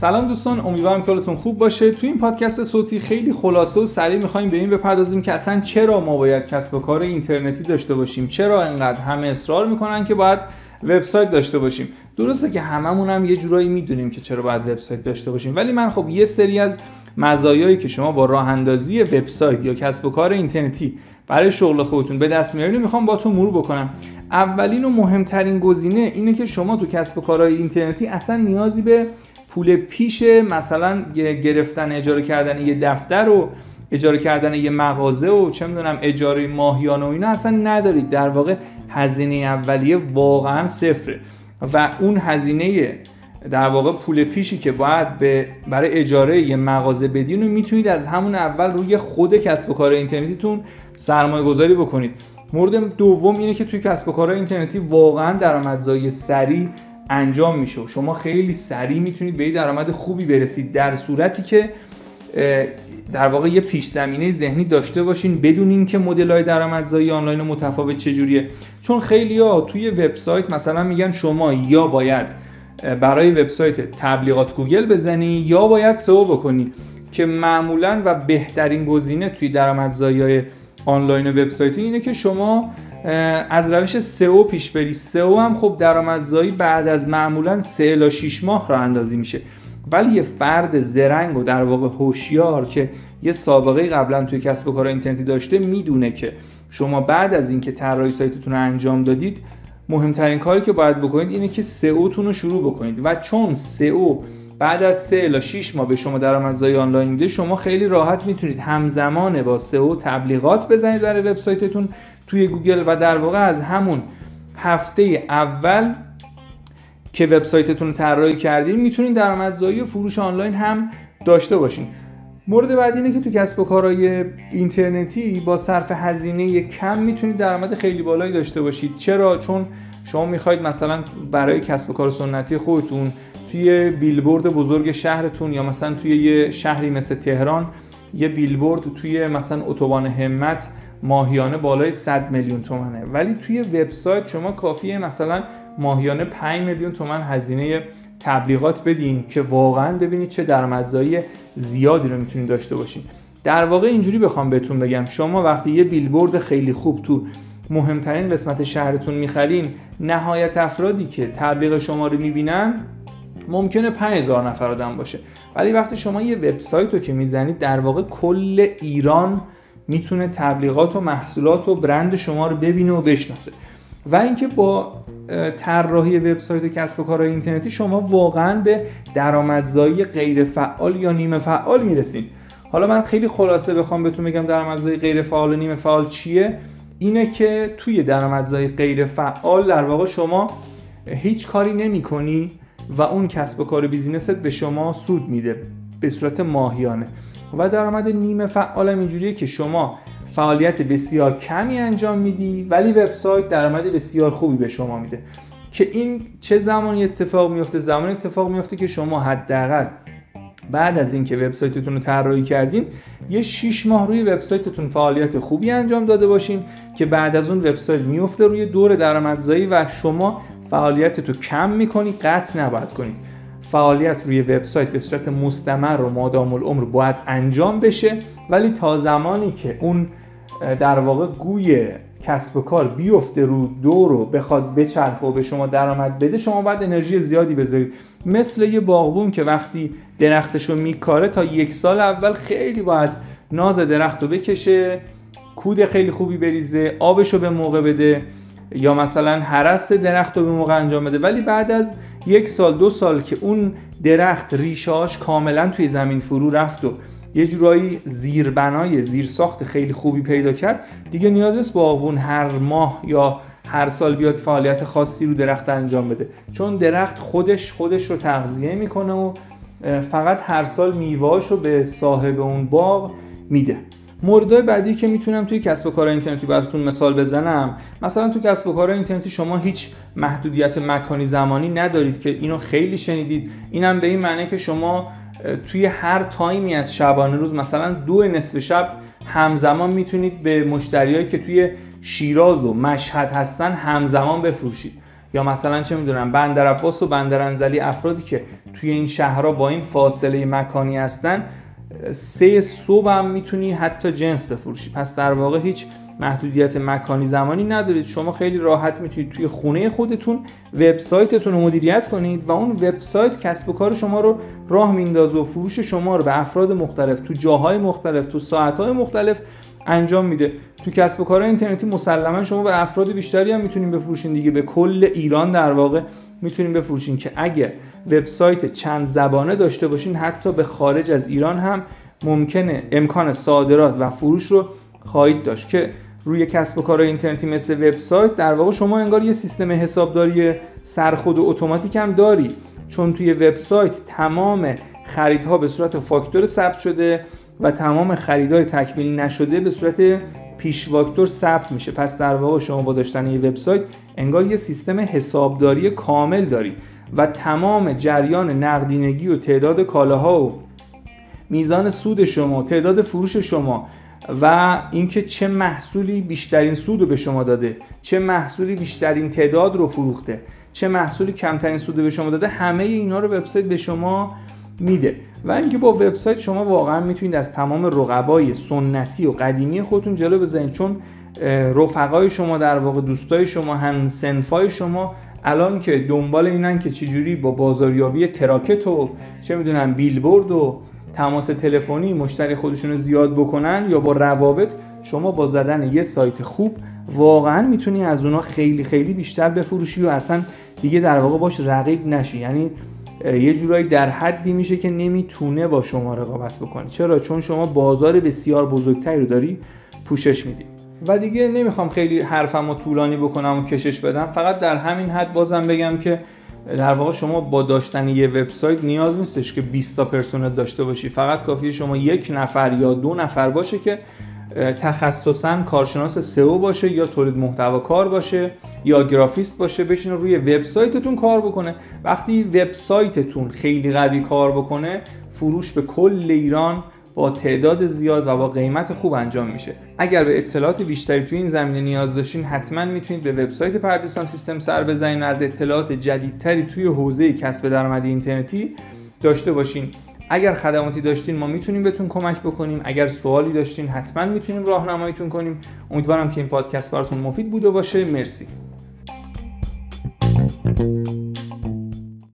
سلام دوستان امیدوارم که حالتون خوب باشه. تو این پادکست صوتی خیلی خلاصه و سریع می‌خوایم به این بپردازیم که اصلا چرا ما باید کسب و کار اینترنتی داشته باشیم؟ چرا انقدر همه اصرار می‌کنن که باید وبسایت داشته باشیم؟ درسته که هممون هم یه جورایی می‌دونیم که چرا باید وبسایت داشته باشیم ولی من خب یه سری از مزایایی که شما با راه اندازی وبسایت یا کسب و کار اینترنتی برای شغل خودتون به دست میارین می‌خوام باتون مرور بکنم. اولین و مهمترین گزینه اینه که شما تو کسب و کارهای اینترنتی اصلا نیازی به پول پیش مثلا گرفتن اجاره کردن یه دفتر و اجاره کردن یه مغازه و چه می‌دونم اجاره ماهیانه و اینا اصلا ندارید. در واقع هزینه اولیه واقعا صفره. و اون هزینه در واقع پول پیشی که باید به برای اجاره یه مغازه بدین و می‌تونید از همون اول روی خود کسب و کار اینترنتیتون سرمایه گذاری بکنید. مورد دوم اینه که توی کسب و کارهای اینترنتی واقعا درآمدزایی سریع انجام میشه. شما خیلی سریع می‌تونید به درآمد خوبی برسید. در صورتی که در واقع یه پیش زمینه ذهنی داشته باشین بدون اینکه مدل های درآمدزایی آنلاین متفاوت چجوریه. چون خیلی ها توی وبسایت مثلا میگن شما یا باید برای وبسایت تبلیغات گوگل بزنی یا باید سئو بکنی که معمولا و بهترین گزینه توی درآمدزایی آنلاین وبسایت اینه که شما از روش سئو پیش بری. سئو هم خب درآمدزایی بعد از معمولا 3 الی 6 ماه را اندازی میشه. ولی یه فرد زرنگ و در واقع هوشیار که یه سابقه قبلا توی کسب و کار اینترنتی داشته می‌دونه که شما بعد از اینکه طراحی سایتتون رو انجام دادید مهمترین کاری که باید بکنید اینه که سئوتون رو شروع بکنید. و چون سئو بعد از 3 الی 6 ماه به شما درآمدزایی آنلاین میده شما خیلی راحت می‌تونید همزمان با سئو تبلیغات بزنید برای وبسایتتون. توی گوگل و در واقع از همون هفته اول که وبسایتتون رو طراحی کردین می‌تونید درآمدزایی و فروش آنلاین هم داشته باشین. مورد بعدی اینه که تو کسب و کارهای اینترنتی با صرف هزینه کم می‌تونید درآمد خیلی بالایی داشته باشید. چرا؟ چون شما می‌خواید مثلا برای کسب و کار سنتی خودتون توی بیلبورد بزرگ شهرتون یا مثلا توی یه شهری مثل تهران یه بیلبورد توی مثلا اتوبان همت ماهیانه بالای 100 میلیون تومنه. ولی توی وبسایت شما کافیه مثلا ماهیانه 5 میلیون تومن هزینه تبلیغات بدین که واقعا ببینید چه درآمدزایی زیادی رو می‌تونید داشته باشین. در واقع اینجوری بخوام بهتون بگم شما وقتی یه بیلبورد خیلی خوب تو مهمترین قسمت شهرتون می‌خرین نهایت افرادی که تبلیغ شما رو می‌بینن ممکنه 5000 نفر آدم باشه. ولی وقتی شما یه وبسایت رو که می‌زنید در واقع کل ایران می‌تونه تبلیغات و محصولات و برند شما رو ببینه و بشناسه. و اینکه با طراحی وبسایت کسب و کارهای اینترنتی شما واقعا به درآمدزایی غیر فعال یا نیمه فعال می‌رسید حالا من خیلی خلاصه بخوام بهتون بگم درآمدزایی غیر فعال و نیمه فعال چیه. اینه که توی درآمدزایی غیر فعال در واقع شما هیچ کاری نمی کنی و اون کسب و کار بیزینست به شما سود میده. به صورت ماهیانه. و درآمد نیمه فعال اینجوریه که شما فعالیت بسیار کمی انجام میدی ولی وبسایت درآمد بسیار خوبی به شما میده. که این چه زمانی اتفاق میفته؟ زمانی اتفاق میفته که شما حداقل بعد از اینکه وبسایتتون رو طراحی کردین یه 6 ماه روی وبسایتتون فعالیت خوبی انجام داده باشین که بعد از اون وبسایت میفته روی دور درآمدزایی و شما فعالیت رو کم می‌کنی قطع نباید کنید فعالیت روی وبسایت به صورت مستمر و مادام العمر باید انجام بشه ولی تا زمانی که اون در واقع گوی کسب و کار بیفته رو دو رو بخواد بچرخه و به شما درآمد بده شما باید انرژی زیادی بذارید. مثل یه باغبون که وقتی درختش رو میکاره تا یک سال اول خیلی باید ناز درخت رو بکشه کود خیلی خوبی بریزه آبش رو به موقع بده. یا مثلا حرست درخت رو به موقع انجام بده. ولی بعد از یک سال دو سال که اون درخت ریشاش کاملا توی زمین فرو رفت و یه جورایی زیربنای زیرساخت خیلی خوبی پیدا کرد دیگه نیاز نیست باغبون هر ماه یا هر سال بیاد فعالیت خاصی رو درخت انجام بده. چون درخت خودش خودش رو تغذیه می‌کنه و فقط هر سال میواش رو به صاحب اون باغ میده. موردهای بعدی که می‌تونم توی کسب و کار اینترنتی براتون مثال بزنم. مثلا تو کسب و کار اینترنتی شما هیچ محدودیت مکانی زمانی ندارید که اینو خیلی شنیدید. اینم به این معنی که شما توی هر تایمی از شبانه روز مثلا دو نصف شب همزمان می‌تونید به مشتریایی که توی شیراز و مشهد هستن همزمان بفروشید. یا مثلا چه می‌دونم بندر عباس و بندر انزلی افرادی که توی این شهرها با این فاصله مکانی هستن سه صبح هم می‌تونی حتی جنس بفروشی. پس در واقع هیچ محدودیت مکانی زمانی ندارید. شما خیلی راحت می‌تونید توی خونه خودتون وبسایتتون رو مدیریت کنید و اون وبسایت کسب و کار شما رو راه میندازه و فروش شما رو به افراد مختلف تو جاهای مختلف تو ساعتهای مختلف انجام میده. تو کسب و کار اینترنتی مسلما شما به افراد بیشتری هم می‌تونید بفروشین دیگه. به کل ایران در واقع می‌تونید بفروشین که اگه وبسایت چند زبانه داشته باشین حتی به خارج از ایران هم ممکنه امکان صادرات و فروش رو خواهید داشت. که روی کسب و کار اینترنتی مثل وبسایت در واقع شما انگار یه سیستم حسابداری سرخود و اتوماتیک هم داری. چون توی وبسایت تمام خریدها به صورت فاکتور ثبت شده و تمام خریدهای تکمیلی نشده به صورت پیش فاکتور ثبت میشه. پس در واقع شما با داشتن یه وبسایت انگار یه سیستم حسابداری کامل داری و تمام جریان نقدینگی و تعداد کالاها و میزان سود شما تعداد فروش شما و اینکه چه محصولی بیشترین سود رو به شما داده چه محصولی بیشترین تعداد رو فروخته چه محصولی کمترین سود رو به شما داده همه اینا رو وبسایت به شما میده. و اینکه با وبسایت شما واقعا می‌تونید از تمام رقبای سنتی و قدیمی خودتون جلو بزنید. چون رفقای شما در واقع دوستای شما هم سنفای شما الان که دنبال اینن که چجوری با بازاریابی تراکت و چه می‌دونم بیلبورد و تماس تلفنی مشتری خودشون رو زیاد بکنن یا با روابط شما با زدن یه سایت خوب واقعا می‌تونی از اونا خیلی خیلی بیشتر بفروشی و اصلا دیگه در واقع باش رقیب نشی. یعنی یه جورایی در حدی میشه که نمی‌تونه با شما رقابت بکنه. چرا؟ چون شما بازار بسیار بزرگتری رو داری پوشش میدی. و دیگه نمی‌خوام خیلی حرفم رو طولانی بکنم و کشش بدم. فقط در همین حد بازم بگم که در واقع شما با داشتن یه وبسایت نیاز نیستش که 20 تا پرسنل داشته باشی. فقط کافیه شما یک نفر یا دو نفر باشه که تخصصا کارشناس سئو باشه یا تولید محتوا کار باشه یا گرافیست باشه بشینه روی وبسایتتون کار بکنه. وقتی وبسایتتون خیلی قوی کار بکنه فروش به کل ایران با تعداد زیاد و با قیمت خوب انجام میشه. اگر به اطلاعات بیشتری توی این زمینه نیاز داشتین حتما می‌تونید به وبسایت پردیسان سیستم سر بزنید و از اطلاعات جدیدتری توی حوزه کسب درآمد اینترنتی داشته باشین. اگر خدماتی داشتین ما می‌تونیم بهتون کمک بکنیم. اگر سوالی داشتین حتما می‌تونیم راهنماییتون کنیم. امیدوارم که این پادکست براتون مفید بوده باشه. مرسی.